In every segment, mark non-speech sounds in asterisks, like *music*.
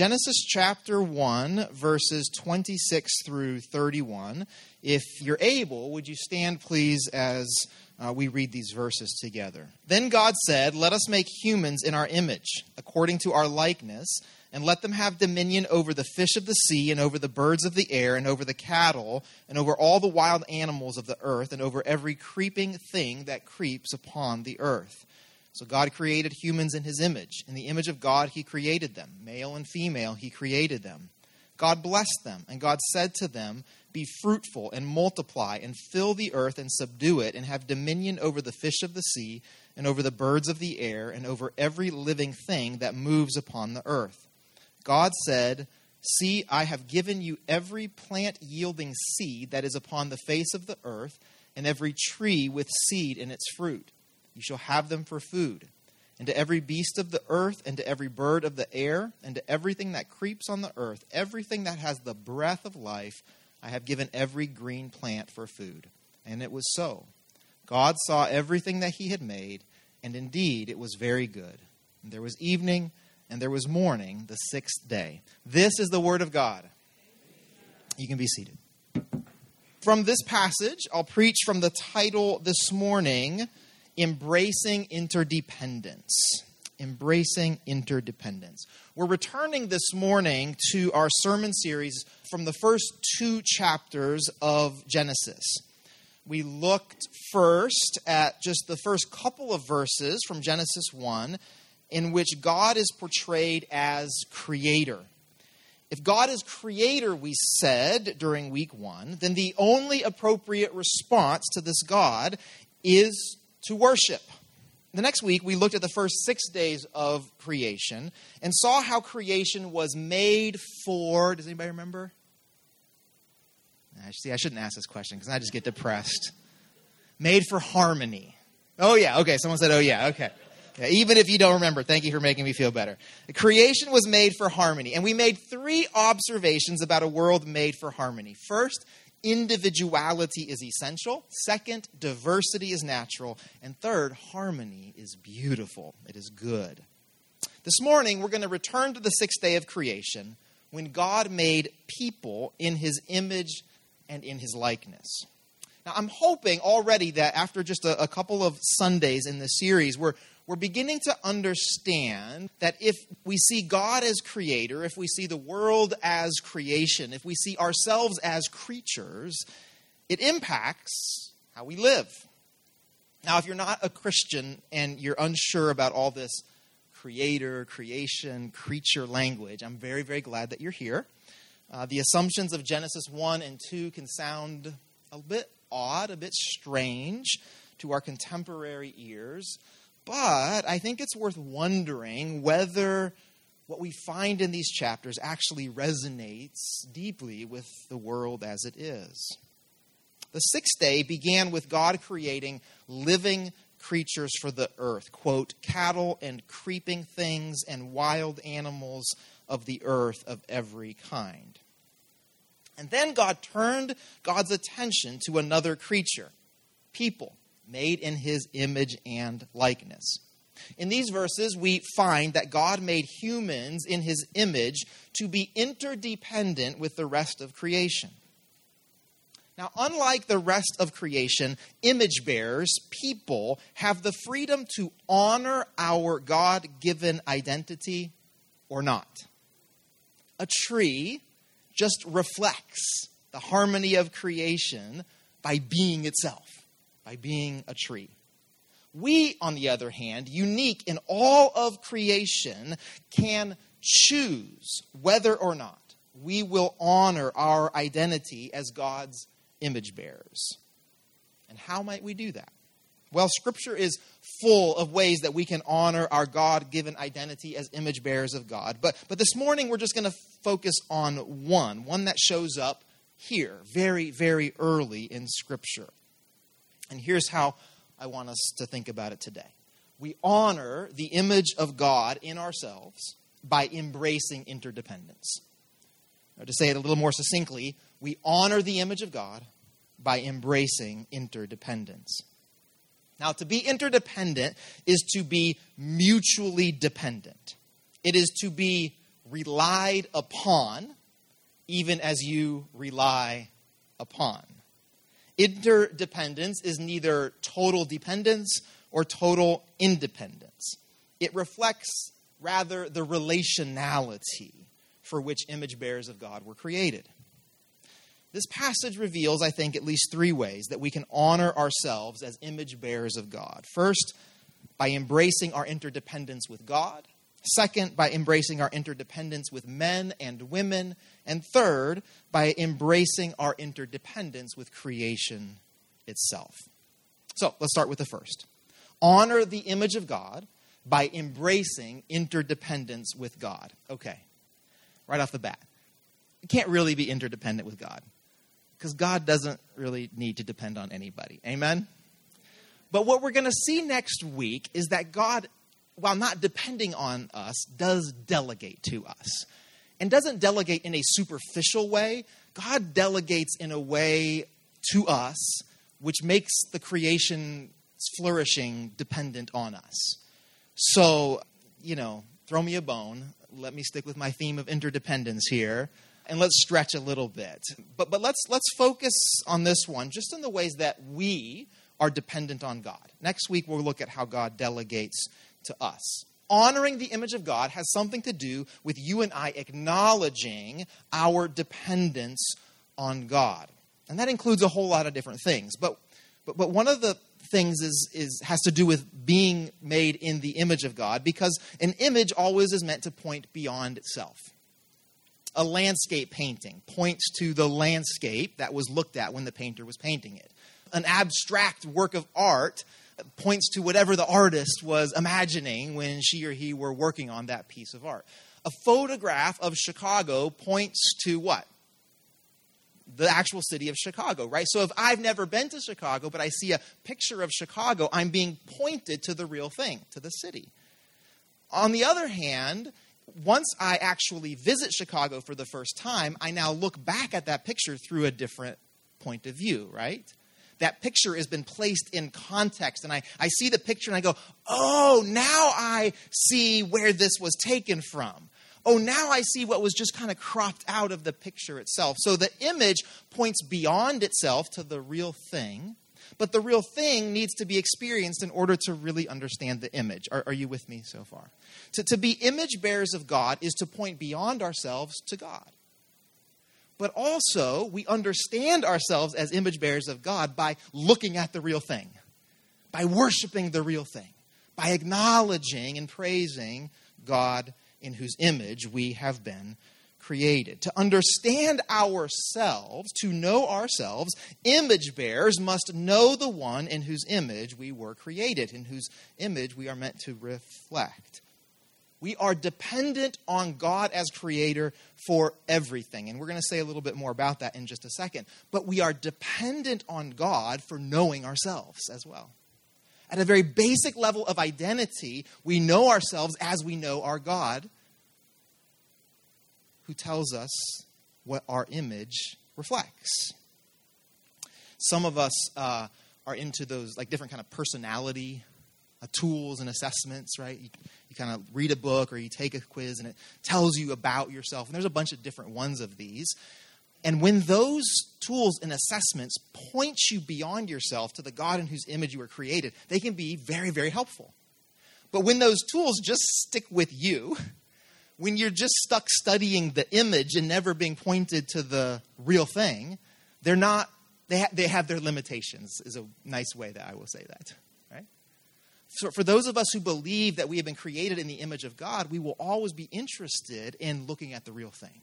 Genesis chapter 1, verses 26 through 31. If you're able, would you stand, please, as uh, we read these verses together? Then God said, Let us make humans in our image, according to our likeness, and let them have dominion over the fish of the sea, and over the birds of the air, and over the cattle, and over all the wild animals of the earth, and over every creeping thing that creeps upon the earth. So God created humans in his image. In the image of God, he created them. Male and female, he created them. God blessed them, and God said to them, Be fruitful and multiply, and fill the earth and subdue it, and have dominion over the fish of the sea, and over the birds of the air, and over every living thing that moves upon the earth. God said, See, I have given you every plant yielding seed that is upon the face of the earth, and every tree with seed in its fruit. You shall have them for food. And to every beast of the earth, and to every bird of the air, and to everything that creeps on the earth, everything that has the breath of life, I have given every green plant for food. And it was so. God saw everything that he had made, and indeed it was very good. And there was evening, and there was morning, the sixth day. This is the word of God. You can be seated. From this passage, I'll preach from the title this morning Embracing Interdependence. Embracing Interdependence. We're returning this morning to our sermon series from the first two chapters of Genesis. We looked first at just the first couple of verses from Genesis 1 in which God is portrayed as creator. If God is creator, we said during week one, then the only appropriate response to this God is to worship. The next week, we looked at the first six days of creation and saw how creation was made for. Does anybody remember? See, I shouldn't ask this question because I just get depressed. Made for harmony. Oh, yeah. Okay. Someone said, oh, yeah. Okay. Yeah, even if you don't remember, thank you for making me feel better. Creation was made for harmony, and we made three observations about a world made for harmony. First, individuality is essential. Second, diversity is natural. And third, harmony is beautiful. It is good. This morning, we're going to return to the sixth day of creation when God made people in his image and in his likeness. Now, I'm hoping already that after just a, a couple of Sundays in this series, we're, we're beginning to understand that if we see God as creator, if we see the world as creation, if we see ourselves as creatures, it impacts how we live. Now, if you're not a Christian and you're unsure about all this creator, creation, creature language, I'm very, very glad that you're here. Uh, the assumptions of Genesis 1 and 2 can sound a bit odd, a bit strange to our contemporary ears. But I think it's worth wondering whether what we find in these chapters actually resonates deeply with the world as it is. The sixth day began with God creating living creatures for the earth, quote, cattle and creeping things and wild animals of the earth of every kind. And then God turned God's attention to another creature, people made in his image and likeness. In these verses, we find that God made humans in his image to be interdependent with the rest of creation. Now, unlike the rest of creation, image bearers, people, have the freedom to honor our God given identity or not. A tree just reflects the harmony of creation by being itself by being a tree. We, on the other hand, unique in all of creation, can choose whether or not we will honor our identity as God's image bearers. And how might we do that? Well, Scripture is full of ways that we can honor our God given identity as image bearers of God. But, but this morning, we're just going to focus on one, one that shows up here very, very early in Scripture. And here's how I want us to think about it today we honor the image of God in ourselves by embracing interdependence. Or to say it a little more succinctly, we honor the image of God by embracing interdependence. Now, to be interdependent is to be mutually dependent. It is to be relied upon, even as you rely upon. Interdependence is neither total dependence or total independence. It reflects rather the relationality for which image bearers of God were created. This passage reveals, I think, at least three ways that we can honor ourselves as image bearers of God. First, by embracing our interdependence with God. Second, by embracing our interdependence with men and women. And third, by embracing our interdependence with creation itself. So let's start with the first. Honor the image of God by embracing interdependence with God. Okay, right off the bat. You can't really be interdependent with God because God doesn't really need to depend on anybody. Amen? But what we're going to see next week is that God, while not depending on us, does delegate to us. And doesn't delegate in a superficial way. God delegates in a way to us which makes the creation flourishing dependent on us. So, you know, throw me a bone. Let me stick with my theme of interdependence here and let's stretch a little bit. But, but let's, let's focus on this one just in the ways that we are dependent on God. Next week, we'll look at how God delegates to us. Honoring the image of God has something to do with you and I acknowledging our dependence on God. And that includes a whole lot of different things. But, but, but one of the things is, is, has to do with being made in the image of God because an image always is meant to point beyond itself a landscape painting points to the landscape that was looked at when the painter was painting it. An abstract work of art points to whatever the artist was imagining when she or he were working on that piece of art. A photograph of Chicago points to what? The actual city of Chicago, right? So if I've never been to Chicago, but I see a picture of Chicago, I'm being pointed to the real thing, to the city. On the other hand, once I actually visit Chicago for the first time, I now look back at that picture through a different point of view, right? That picture has been placed in context, and I, I see the picture and I go, oh, now I see where this was taken from. Oh, now I see what was just kind of cropped out of the picture itself. So the image points beyond itself to the real thing but the real thing needs to be experienced in order to really understand the image. Are, are you with me so far? To, to be image bearers of God is to point beyond ourselves to God. But also, we understand ourselves as image bearers of God by looking at the real thing, by worshiping the real thing, by acknowledging and praising God in whose image we have been created. To understand ourselves, to know ourselves, image bearers must know the one in whose image we were created, in whose image we are meant to reflect. We are dependent on God as creator for everything. And we're going to say a little bit more about that in just a second. But we are dependent on God for knowing ourselves as well. At a very basic level of identity, we know ourselves as we know our God who tells us what our image reflects. Some of us uh, are into those like different kind of personality tools and assessments, right? You, you kind of read a book or you take a quiz and it tells you about yourself. And there's a bunch of different ones of these. And when those tools and assessments point you beyond yourself to the God in whose image you were created, they can be very, very helpful. But when those tools just stick with you, when you're just stuck studying the image and never being pointed to the real thing, they're not, they, ha- they have their limitations, is a nice way that I will say that. So, for those of us who believe that we have been created in the image of God, we will always be interested in looking at the real thing,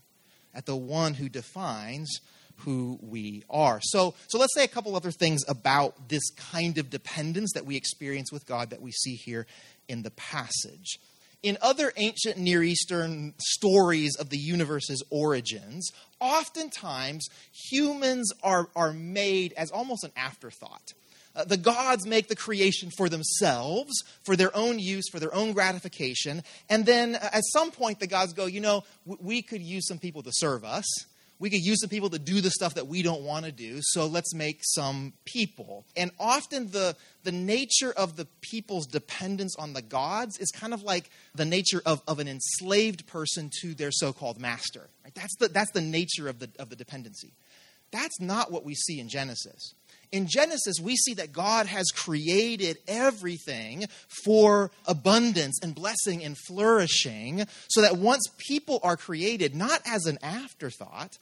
at the one who defines who we are. So, so let's say a couple other things about this kind of dependence that we experience with God that we see here in the passage. In other ancient Near Eastern stories of the universe's origins, oftentimes humans are, are made as almost an afterthought. Uh, the gods make the creation for themselves, for their own use, for their own gratification. And then uh, at some point, the gods go, you know, w- we could use some people to serve us. we could use some people to do the stuff that we don't want to do, so let's make some people. And often the, the nature of the people's dependence on the gods is kind of like the nature of, of an enslaved person to their so called master. Right? That's, the, that's the nature of the, of the dependency. That's not what we see in Genesis. In Genesis, we see that God has created everything for abundance and blessing and flourishing, so that once people are created, not as an afterthought,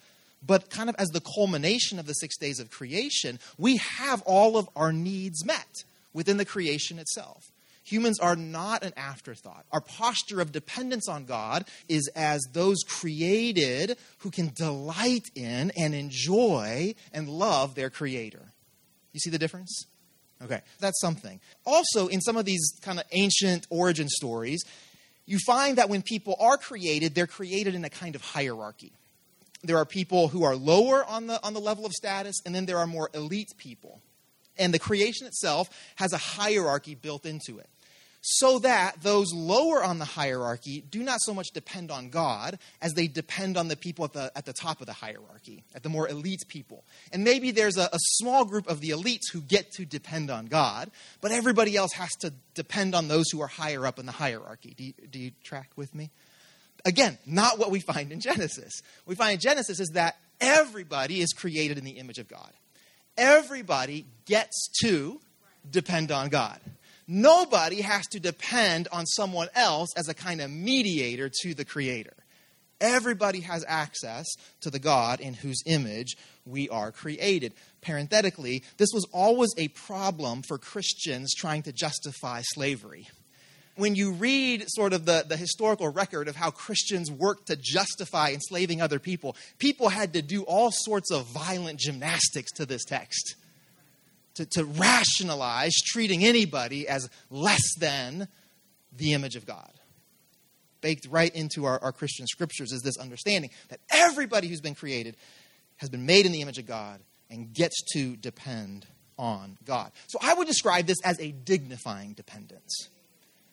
but kind of as the culmination of the six days of creation, we have all of our needs met within the creation itself. Humans are not an afterthought. Our posture of dependence on God is as those created who can delight in and enjoy and love their Creator. You see the difference? Okay, that's something. Also, in some of these kind of ancient origin stories, you find that when people are created, they're created in a kind of hierarchy. There are people who are lower on the, on the level of status, and then there are more elite people. And the creation itself has a hierarchy built into it so that those lower on the hierarchy do not so much depend on God as they depend on the people at the, at the top of the hierarchy, at the more elite people. And maybe there's a, a small group of the elites who get to depend on God, but everybody else has to depend on those who are higher up in the hierarchy. Do you, do you track with me? Again, not what we find in Genesis. What we find in Genesis is that everybody is created in the image of God. Everybody gets to depend on God. Nobody has to depend on someone else as a kind of mediator to the Creator. Everybody has access to the God in whose image we are created. Parenthetically, this was always a problem for Christians trying to justify slavery. When you read sort of the, the historical record of how Christians worked to justify enslaving other people, people had to do all sorts of violent gymnastics to this text to, to rationalize treating anybody as less than the image of God. Baked right into our, our Christian scriptures is this understanding that everybody who's been created has been made in the image of God and gets to depend on God. So I would describe this as a dignifying dependence,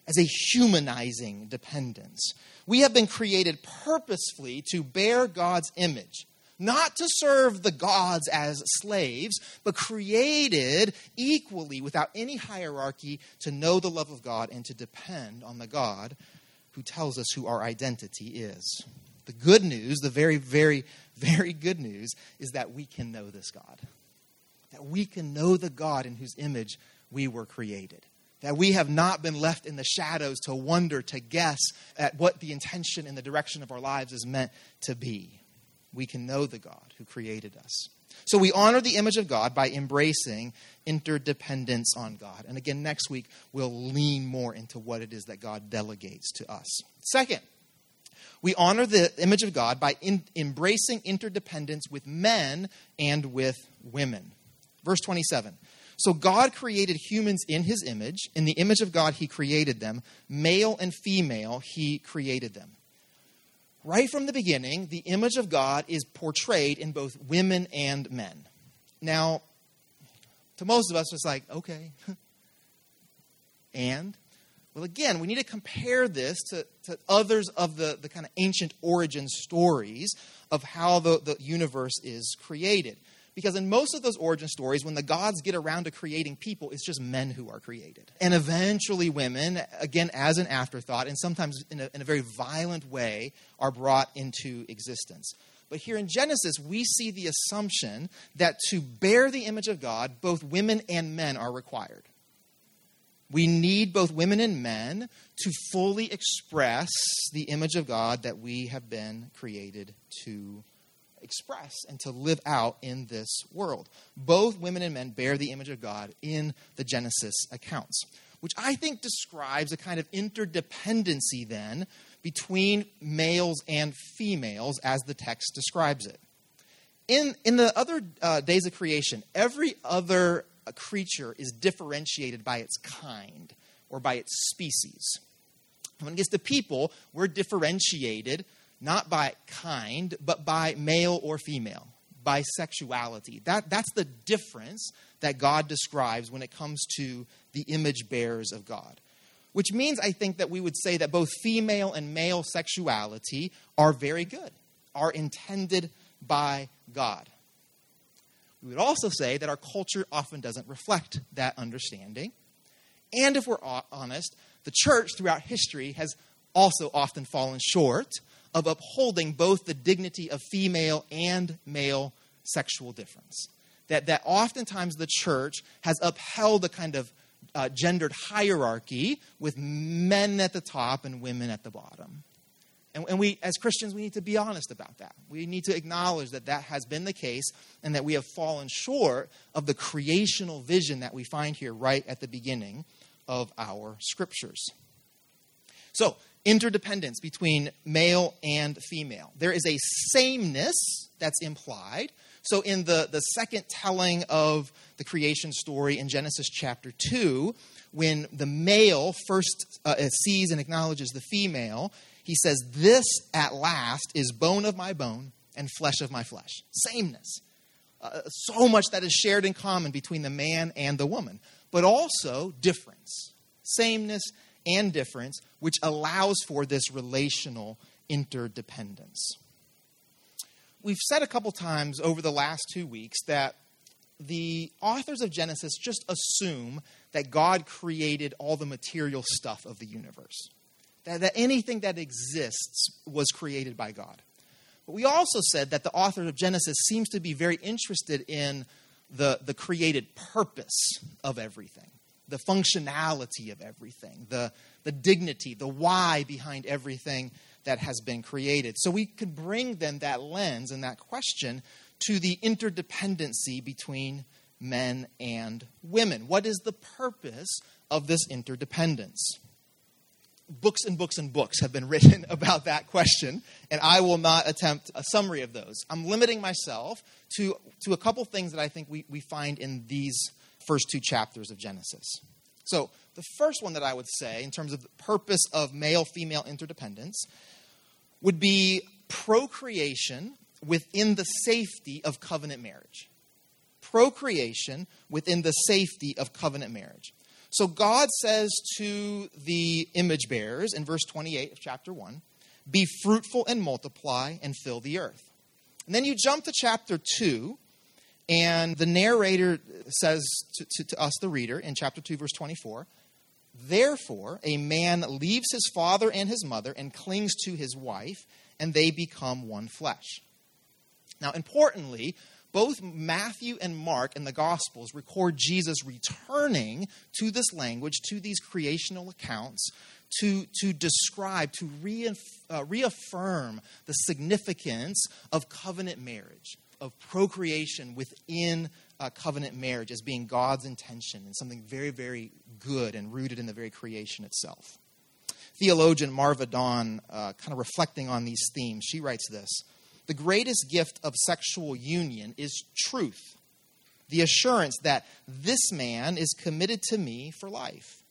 as a humanizing dependence. We have been created purposefully to bear God's image not to serve the gods as slaves, but created equally without any hierarchy to know the love of God and to depend on the God who tells us who our identity is. The good news, the very, very, very good news, is that we can know this God. That we can know the God in whose image we were created. That we have not been left in the shadows to wonder, to guess at what the intention and the direction of our lives is meant to be we can know the God who created us. So we honor the image of God by embracing interdependence on God. And again, next week, we'll lean more into what it is that God delegates to us. Second, we honor the image of God by in, embracing interdependence with men and with women. Verse 27. So God created humans in his image. In the image of God, he created them. Male and female, he created them right from the beginning, the image of God is portrayed in both women and men. Now, to most of us, it's like, okay. *laughs* and, well, again, we need to compare this to, to others of the, the kind of ancient origin stories of how the, the universe is created. Because in most of those origin stories, when the gods get around to creating people, it's just men who are created. And eventually, women, again, as an afterthought, and sometimes in a, in a very violent way, are brought into existence. But here in Genesis, we see the assumption that to bear the image of God, both women and men are required. We need both women and men to fully express the image of God that we have been created to express and to live out in this world. Both women and men bear the image of God in the Genesis accounts, which I think describes a kind of interdependency then between males and females as the text describes it. In, in the other uh, days of creation, every other creature is differentiated by its kind or by its species. When it gets to people, we're differentiated not by kind, but by male or female, by sexuality. That, that's the difference that God describes when it comes to the image bearers of God. Which means, I think, that we would say that both female and male sexuality are very good, are intended by God. We would also say that our culture often doesn't reflect that understanding. And if we're honest, the church throughout history has also often fallen short of upholding both the dignity of female and male sexual difference. That, that oftentimes the church has upheld a kind of uh, gendered hierarchy with men at the top and women at the bottom. And, and we, as Christians, we need to be honest about that. We need to acknowledge that that has been the case and that we have fallen short of the creational vision that we find here right at the beginning of our scriptures. So, interdependence between male and female. There is a sameness that's implied. So, in the, the second telling of the creation story in Genesis chapter 2, when the male first uh, sees and acknowledges the female, he says, This at last is bone of my bone and flesh of my flesh. Sameness. Uh, so much that is shared in common between the man and the woman, but also difference. Sameness and difference, which allows for this relational interdependence. We've said a couple times over the last two weeks that the authors of Genesis just assume that God created all the material stuff of the universe, that, that anything that exists was created by God. But we also said that the author of Genesis seems to be very interested in the, the created purpose of everything the functionality of everything, the, the dignity, the why behind everything that has been created. So we could bring then that lens and that question to the interdependency between men and women. What is the purpose of this interdependence? Books and books and books have been *laughs* written about that question, and I will not attempt a summary of those. I'm limiting myself to, to a couple things that I think we, we find in these first two chapters of Genesis. So, the first one that I would say, in terms of the purpose of male female interdependence, would be procreation within the safety of covenant marriage. Procreation within the safety of covenant marriage. So, God says to the image bearers in verse 28 of chapter 1 Be fruitful and multiply and fill the earth. And then you jump to chapter 2, and the narrator says to, to, to, us, the reader, in chapter 2, verse 24, Therefore, a man leaves his father and his mother and clings to his wife, and they become one flesh. Now, importantly, both Matthew and Mark in the Gospels record Jesus returning to this language, to these creational accounts, to, to describe, to uh, reaffirm the significance of covenant marriage of procreation within a covenant marriage as being God's intention and something very, very good and rooted in the very creation itself. Theologian Marva Dawn, uh, kind of reflecting on these themes, she writes this The greatest gift of sexual union is truth, the assurance that this man is committed to me for life.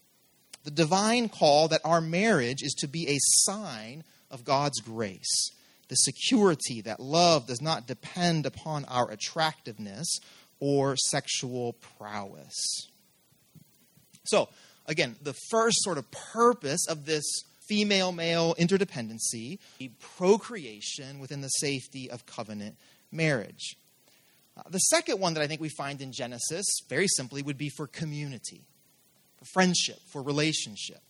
The divine call that our marriage is to be a sign of God's grace the security that love does not depend upon our attractiveness or sexual prowess. So, again, the first sort of purpose of this female male interdependency, the procreation within the safety of covenant marriage. Uh, the second one that I think we find in Genesis, very simply, would be for community, for friendship, for relationship.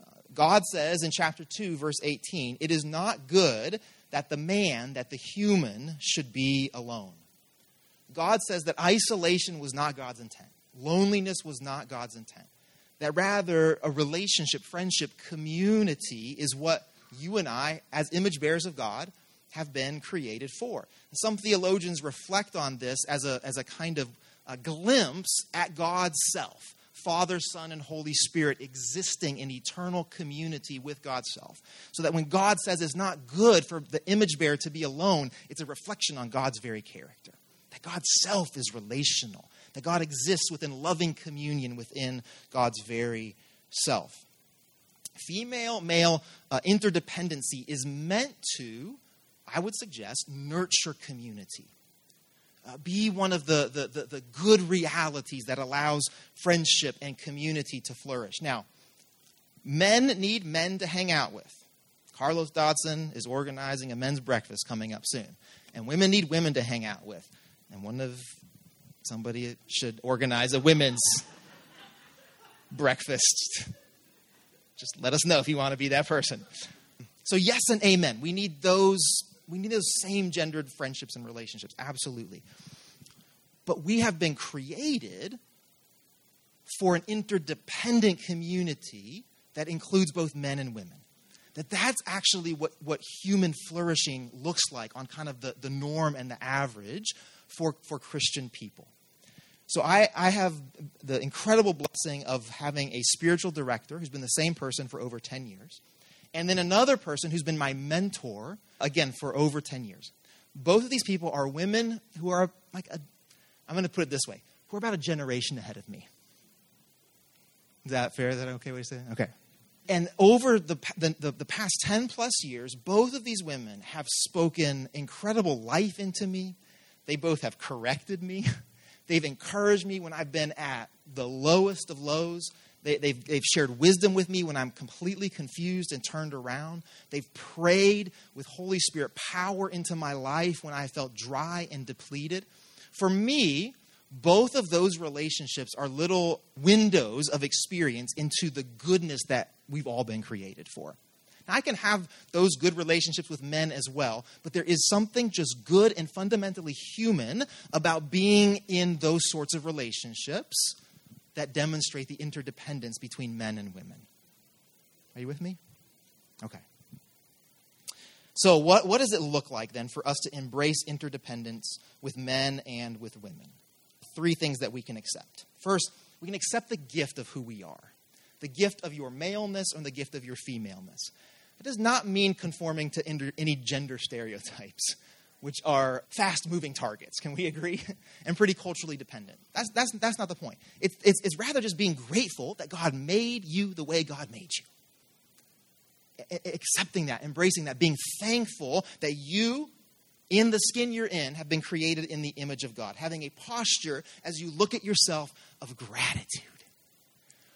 Uh, God says in chapter 2, verse 18, It is not good that the man, that the human, should be alone. God says that isolation was not God's intent, loneliness was not God's intent. That rather, a relationship, friendship, community is what you and I, as image bearers of God, have been created for. Some theologians reflect on this as a, as a kind of a glimpse at God's self Father, Son, and Holy Spirit existing in eternal community with God's self. So that when God says it's not good for the image bearer to be alone, it's a reflection on God's very character. That God's self is relational, that God exists within loving communion within God's very self. Female male uh, interdependency is meant to, I would suggest, nurture community uh, be one of the, the, the, the good realities that allows friendship and community to flourish. Now, men need men to hang out with. Carlos Dodson is organizing a men's breakfast coming up soon. And women need women to hang out with. And one of somebody should organize a women's breakfast. Just let us know if you want to be that person. So yes and amen. We need those we need those same gendered friendships and relationships. Absolutely. But we have been created for an interdependent community that includes both men and women. That that's actually what, what human flourishing looks like on kind of the, the norm and the average for, for Christian people. So I, I have the incredible blessing of having a spiritual director who's been the same person for over 10 years, and then another person who's been my mentor, again, for over 10 years. Both of these people are women who are like a, I'm going to put it this way, who are about a generation ahead of me. Is that fair? Is that okay what to say? Okay. And over the, the, the, the past 10 plus years, both of these women have spoken incredible life into me. They both have corrected me. *laughs* They've encouraged me when I've been at the lowest of lows. They, have they've, they've shared wisdom with me when I'm completely confused and turned around. They've prayed with Holy Spirit power into my life when I felt dry and depleted. For me, both of those relationships are little windows of experience into the goodness that we've all been created for. Now, I can have those good relationships with men as well, but there is something just good and fundamentally human about being in those sorts of relationships that demonstrate the interdependence between men and women. Are you with me? Okay. So, what, what does it look like then for us to embrace interdependence with men and with women? three things that we can accept. First, we can accept the gift of who we are the gift of your maleness or the gift of your femaleness. It does not mean conforming to any gender stereotypes, which are fast moving targets. Can we agree? *laughs* and pretty culturally dependent. That's, that's, that's not the point. It's, it's, it's rather just being grateful that God made you the way God made you. accepting that, embracing that, being thankful that you in the skin you're in have been created in the image of God, having a posture as you look at yourself of gratitude.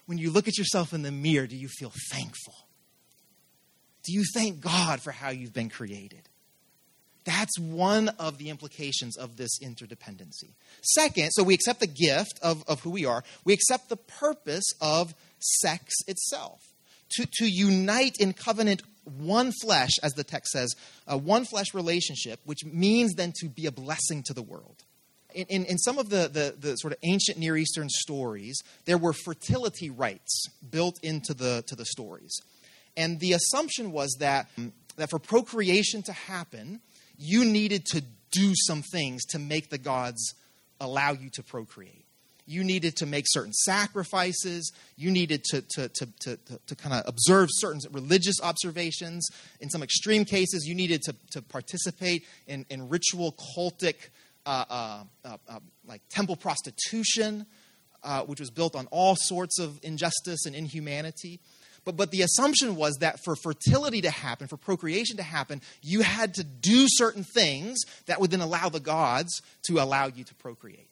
When you look at yourself in the mirror, do you feel thankful? Do you thank God for how you've been created? That's one of the implications of this interdependency. Second, so we accept the gift of, of who we are, we accept the purpose of sex itself. To, to unite in covenant one flesh, as the text says, a one flesh relationship, which means then to be a blessing to the world. In, in, in, some of the, the, the, sort of ancient Near Eastern stories, there were fertility rites built into the, to the stories. And the assumption was that, that for procreation to happen, you needed to do some things to make the gods allow you to procreate you needed to make certain sacrifices. You needed to, to, to, to, to kind of observe certain religious observations. In some extreme cases, you needed to, to participate in, in ritual cultic, uh, uh, uh, uh like temple prostitution, uh, which was built on all sorts of injustice and inhumanity. But, but the assumption was that for fertility to happen, for procreation to happen, you had to do certain things that would then allow the gods to allow you to procreate.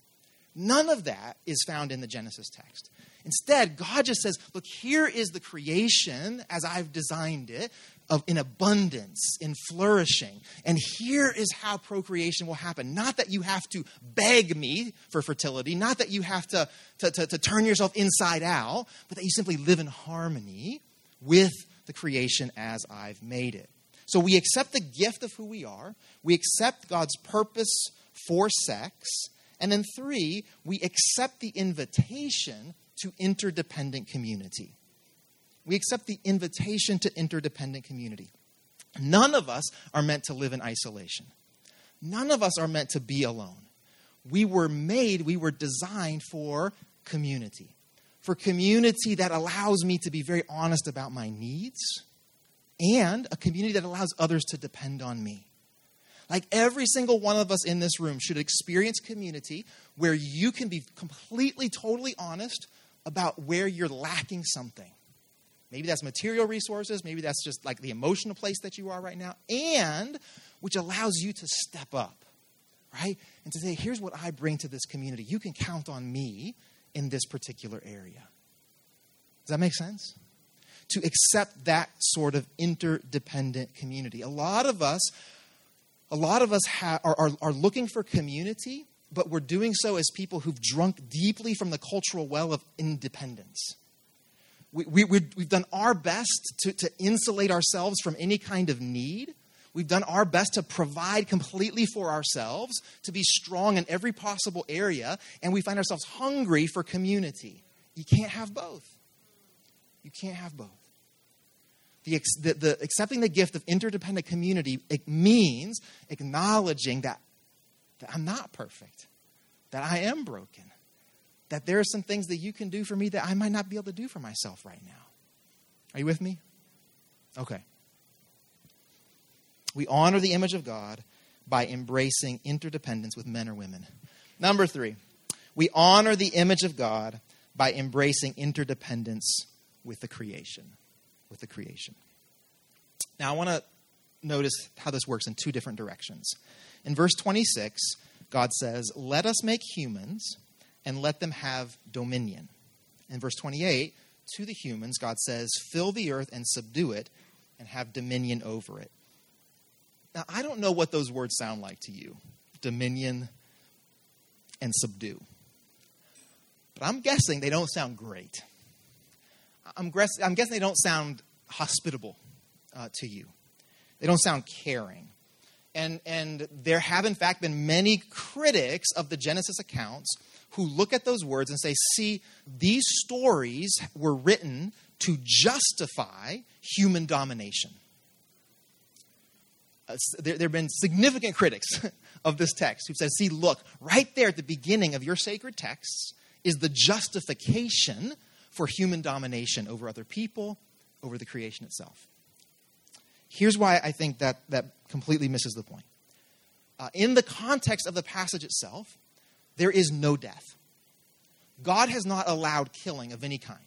None of that is found in the Genesis text. Instead, God just says, Look, here is the creation as I've designed it, of in abundance, in flourishing. And here is how procreation will happen. Not that you have to beg me for fertility, not that you have to, to, to, to turn yourself inside out, but that you simply live in harmony with the creation as I've made it. So we accept the gift of who we are, we accept God's purpose for sex, and then three, we accept the invitation to interdependent community. We accept the invitation to interdependent community. None of us are meant to live in isolation. None of us are meant to be alone. We were made, we were designed for community. For community that allows me to be very honest about my needs, and a community that allows others to depend on me. Like every single one of us in this room should experience community where you can be completely, totally honest about where you're lacking something. Maybe that's material resources, maybe that's just like the emotional place that you are right now, and which allows you to step up, right? And to say, here's what I bring to this community. You can count on me in this particular area. Does that make sense? to accept that sort of interdependent community. A lot of us, a lot of us ha- are, are, are looking for community, but we're doing so as people who've drunk deeply from the cultural well of independence. We, we, we've done our best to, to insulate ourselves from any kind of need. We've done our best to provide completely for ourselves, to be strong in every possible area, and we find ourselves hungry for community. You can't have both. You can't have both. The, the, the, accepting the gift of interdependent community it means acknowledging that, that I'm not perfect, that I am broken, that there are some things that you can do for me that I might not be able to do for myself right now. Are you with me? Okay. We honor the image of God by embracing interdependence with men or women. Number three, we honor the image of God by embracing interdependence with the creation. With the creation. Now, I want to notice how this works in two different directions. In verse 26, God says, Let us make humans and let them have dominion. In verse 28, to the humans, God says, Fill the earth and subdue it and have dominion over it. Now, I don't know what those words sound like to you dominion and subdue. But I'm guessing they don't sound great. I'm, guess, I'm guessing they don't sound hospitable uh, to you. They don't sound caring. And, and there have, in fact, been many critics of the Genesis accounts who look at those words and say, see, these stories were written to justify human domination. Uh, there, there have been significant critics *laughs* of this text who've said, see, look, right there at the beginning of your sacred texts is the justification for human domination over other people, over the creation itself. Here's why I think that that completely misses the point. Uh, in the context of the passage itself, there is no death. God has not allowed killing of any kind.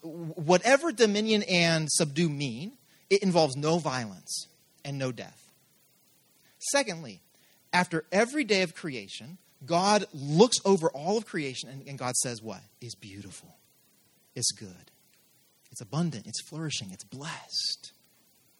Whatever dominion and subdue mean, it involves no violence and no death. Secondly, after every day of creation, God looks over all of creation and, and God says, What? Is beautiful. It's good. It's abundant. It's flourishing. It's blessed.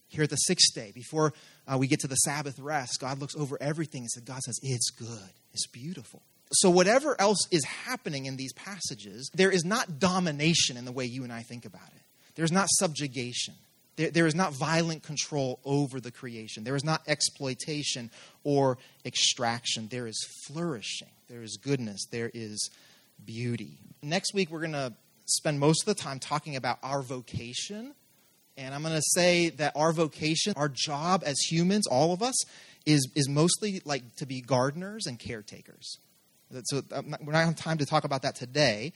Here at the sixth day, before uh, we get to the Sabbath rest, God looks over everything and God says, It's good. It's beautiful. So, whatever else is happening in these passages, there is not domination in the way you and I think about it. There's not subjugation. There, there is not violent control over the creation. There is not exploitation or extraction. There is flourishing. There is goodness. There is beauty. Next week, we're going to spend most of the time talking about our vocation. And I'm going to say that our vocation, our job as humans, all of us, is, is mostly like to be gardeners and caretakers. So not, we're not have time to talk about that today.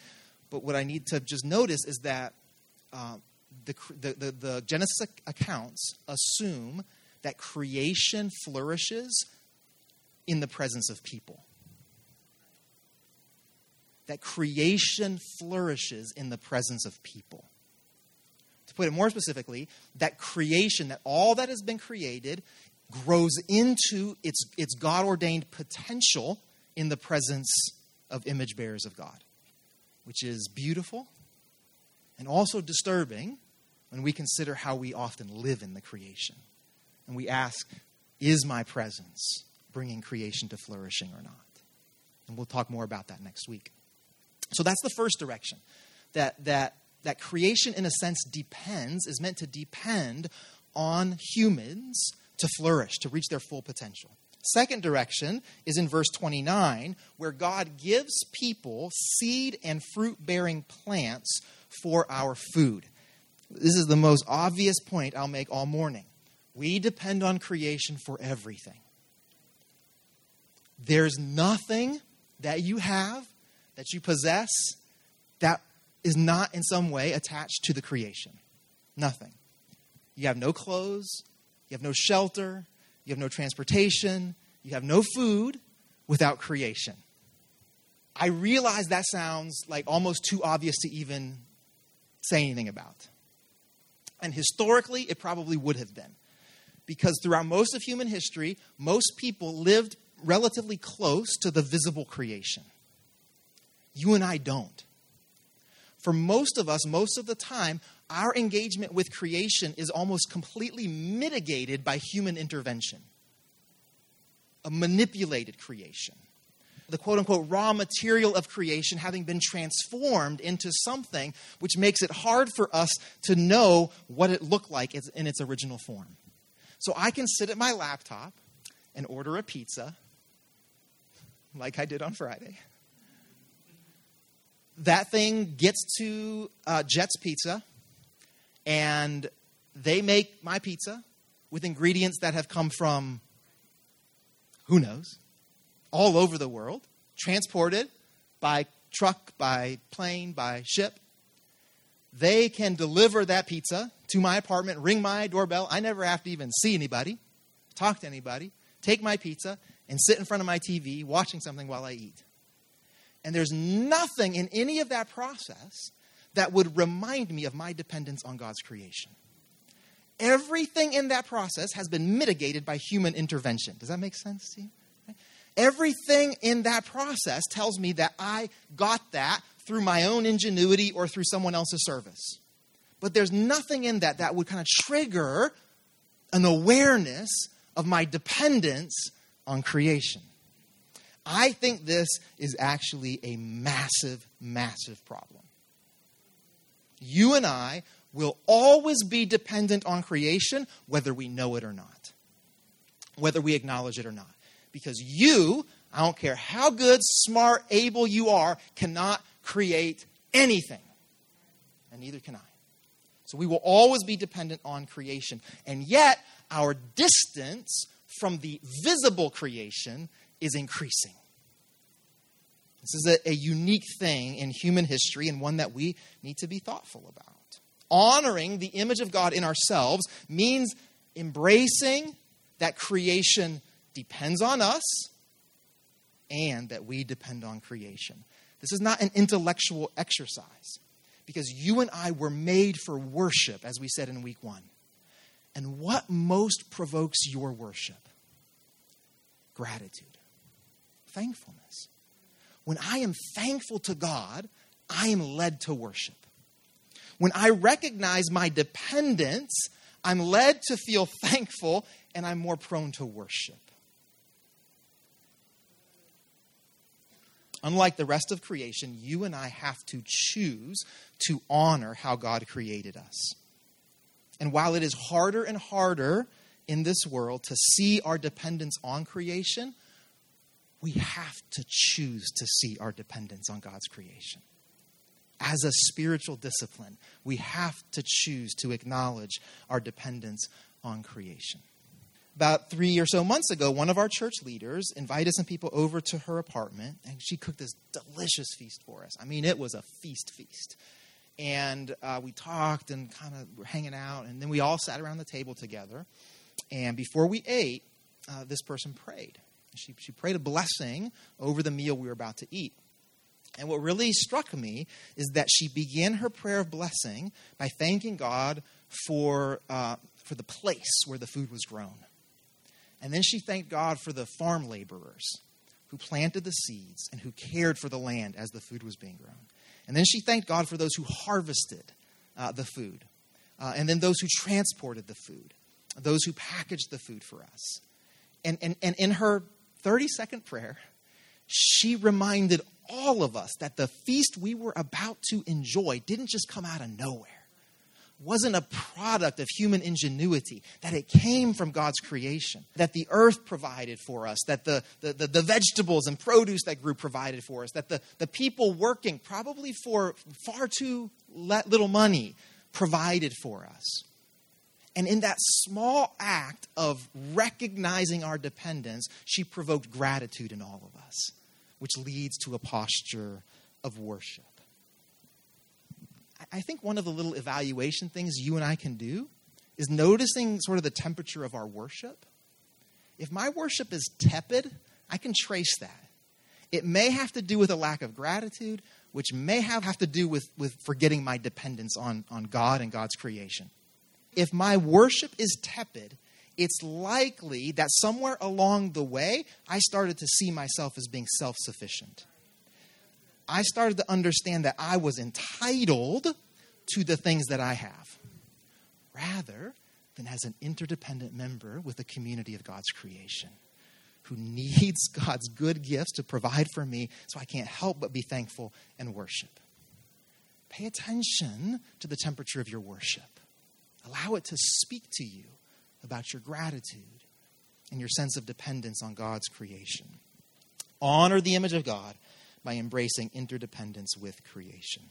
But what I need to just notice is that uh, the, the, the, the Genesis accounts assume that creation flourishes in the presence of people. That creation flourishes in the presence of people. To put it more specifically, that creation, that all that has been created, grows into its, its God ordained potential in the presence of image bearers of God, which is beautiful and also disturbing when we consider how we often live in the creation. And we ask, is my presence bringing creation to flourishing or not? And we'll talk more about that next week. So that's the first direction. That, that, that creation, in a sense, depends, is meant to depend on humans to flourish, to reach their full potential. Second direction is in verse 29, where God gives people seed and fruit bearing plants for our food. This is the most obvious point I'll make all morning. We depend on creation for everything. There's nothing that you have, that you possess, that is not in some way attached to the creation. Nothing. You have no clothes, you have no shelter, you have no transportation, you have no food without creation. I realize that sounds like almost too obvious to even say anything about. And historically, it probably would have been. Because throughout most of human history, most people lived relatively close to the visible creation. You and I don't. For most of us, most of the time, our engagement with creation is almost completely mitigated by human intervention, a manipulated creation. The quote unquote raw material of creation having been transformed into something which makes it hard for us to know what it looked like in its original form. So I can sit at my laptop and order a pizza like I did on Friday. That thing gets to uh, Jet's Pizza, and they make my pizza with ingredients that have come from who knows, all over the world, transported by truck, by plane, by ship. They can deliver that pizza to my apartment, ring my doorbell. I never have to even see anybody, talk to anybody, take my pizza, and sit in front of my TV watching something while I eat. And there's nothing in any of that process that would remind me of my dependence on God's creation. Everything in that process has been mitigated by human intervention. Does that make sense to you? Everything in that process tells me that I got that through my own ingenuity or through someone else's service. But there's nothing in that that would kind of trigger an awareness of my dependence on creation. I think this is actually a massive, massive problem. You and I will always be dependent on creation, whether we know it or not, whether we acknowledge it or not. Because you, I don't care how good, smart, able you are, cannot create anything. And neither can I. So we will always be dependent on creation. And yet, our distance from the visible creation is increasing. This is a, a, unique thing in human history and one that we need to be thoughtful about. Honoring the image of God in ourselves means embracing that creation depends on us and that we depend on creation. This is not an intellectual exercise because you and I were made for worship, as we said in week one. And what most provokes your worship? Gratitude, thankfulness. When I am thankful to God, I am led to worship. When I recognize my dependence, I'm led to feel *laughs* thankful and I'm more prone to worship. Unlike the rest of creation, you and I have to choose to honor how God created us. And while it is harder and harder in this world to see our dependence on creation, we have to choose to see our dependence on God's creation. As a spiritual discipline, we have to choose to acknowledge our dependence on creation about three or so months ago, one of our church leaders invited some people over to her apartment, and she cooked this delicious feast for us. I mean, it was a feast feast. And uh, we talked and kind of were hanging out, and then we all sat around the table together. And before we ate, uh, this person prayed. She, she prayed a blessing over the meal we were about to eat. And what really struck me is that she began her prayer of blessing by thanking God for, uh, for the place where the food was grown. And then she thanked God for the farm laborers who planted the seeds and who cared for the land as the food was being grown. And then she thanked God for those who harvested uh, the food, uh, and then those who transported the food, those who packaged the food for us. And, and, and in her 30 second prayer, she reminded all of us that the feast we were about to enjoy didn't just come out of nowhere wasn't a product of human ingenuity, that it came from God's creation, that the earth provided for us, that the, the, the, the, vegetables and produce that grew provided for us, that the, the people working, probably for far too little money, provided for us. And in that small act of recognizing our dependence, she provoked gratitude in all of us, which leads to a posture of worship. I think one of the little evaluation things you and I can do is noticing sort of the temperature of our worship. If my worship is tepid, I can trace that. It may have to do with a lack of gratitude, which may have, have to do with, with forgetting my dependence on, on God and God's creation. If my worship is tepid, it's likely that somewhere along the way, I started to see myself as being self sufficient. I started to understand that I was entitled to the things that I have, rather than as an interdependent member with the community of God's creation who needs *laughs* God's good gifts to provide for me so I can't help but be thankful and worship. Pay attention to the temperature of your worship. Allow it to speak to you about your gratitude and your sense of dependence on God's creation. Honor the image of God by embracing interdependence with creation.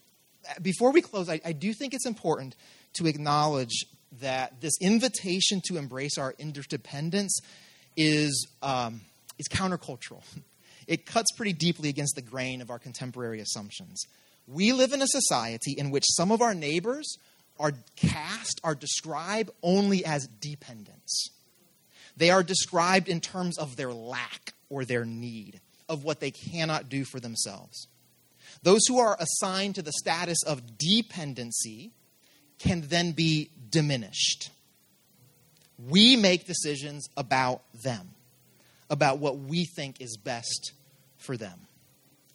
Before we close, I, I do think it's important to acknowledge that this invitation to embrace our interdependence is, um, is countercultural. *laughs* It cuts pretty deeply against the grain of our contemporary assumptions. We live in a society in which some of our neighbors are cast, are described only as dependents. They are described in terms of their lack or their need, of what they cannot do for themselves. Those who are assigned to the status of dependency can then be diminished. We make decisions about them, about what we think is best for them.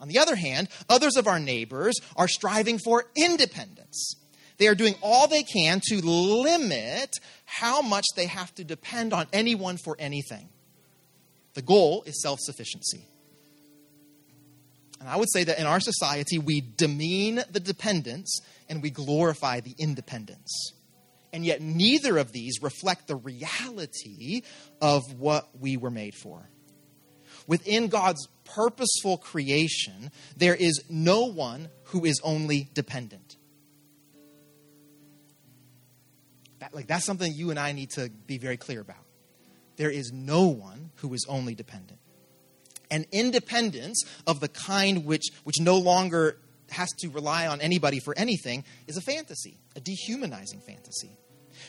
On the other hand, others of our neighbors are striving for independence. They are doing all they can to limit how much they have to depend on anyone for anything. The goal is self sufficiency. And I would say that in our society, we demean the dependence and we glorify the independence. And yet, neither of these reflect the reality of what we were made for. Within God's purposeful creation, there is no one who is only dependent. That, like, that's something you and I need to be very clear about. There is no one who is only dependent. And independence of the kind which, which no longer has to rely on anybody for anything is a fantasy, a dehumanizing fantasy.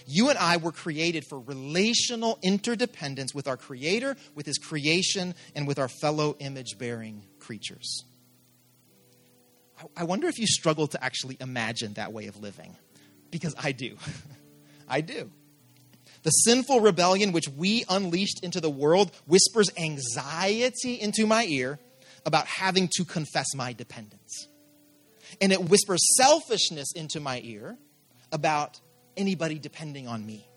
You and I were created for relational interdependence with our Creator, with His creation, and with our fellow image bearing creatures. I wonder if you struggle to actually imagine that way of living, because I do. *laughs* I do. The sinful rebellion which we unleashed into the world whispers anxiety into my ear about having to confess my dependence. And it whispers selfishness into my ear about anybody depending on me?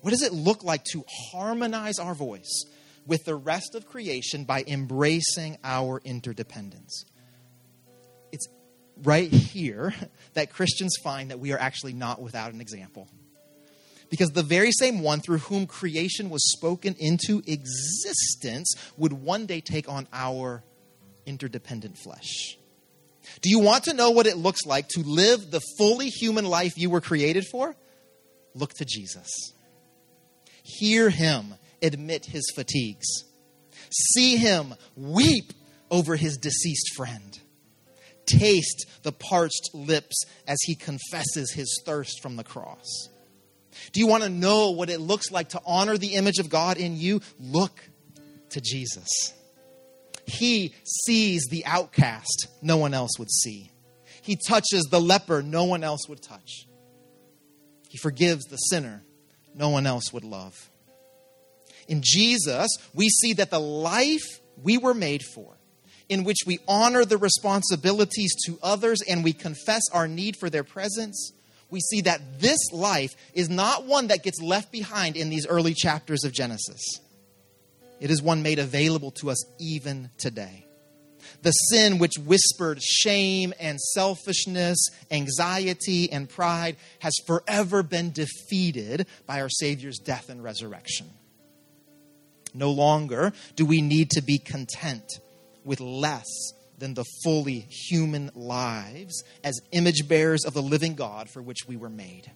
What does it look like to harmonize our voice with the rest of creation by embracing our interdependence? Right here that Christians find that we are actually not without an example. Because the very same one through whom creation was spoken into existence would one day take on our interdependent flesh. Do you want to know what it looks like to live the fully human life you were created for? Look to Jesus. Hear him admit his fatigues. See him weep over his deceased friend. Taste the parched lips as he confesses his thirst from the cross. Do you want to know what it looks like to honor the image of God in you? Look to Jesus. He sees the outcast no one else would see. He touches the leper no one else would touch. He forgives the sinner no one else would love. In Jesus, we see that the life we were made for, in which we honor the responsibilities to others and we confess our need for their presence, we see that this life is not one that gets left behind in these early chapters of Genesis. It is one made available to us even today. The sin which whispered shame and selfishness, anxiety and pride has forever been defeated by our Savior's death and resurrection. No longer do we need to be content with less than the fully human lives as image bearers of the living God for which we were made.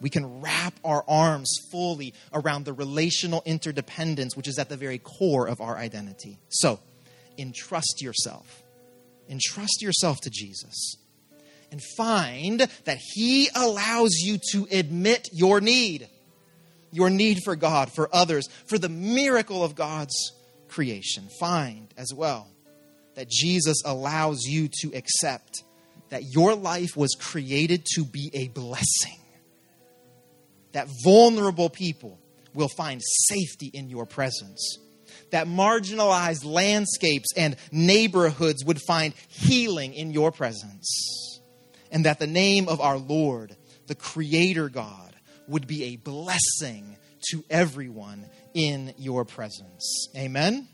We can wrap our arms fully around the relational interdependence, which is at the very core of our identity. So, entrust yourself. Entrust yourself to Jesus. And find that He allows you to admit your need your need for God, for others, for the miracle of God's creation. Find as well that Jesus allows you to accept that your life was created to be a blessing that vulnerable people will find safety in your presence. That marginalized landscapes and neighborhoods would find healing in your presence. and that the name of our Lord, the Creator God, would be a blessing to everyone in your presence. Amen.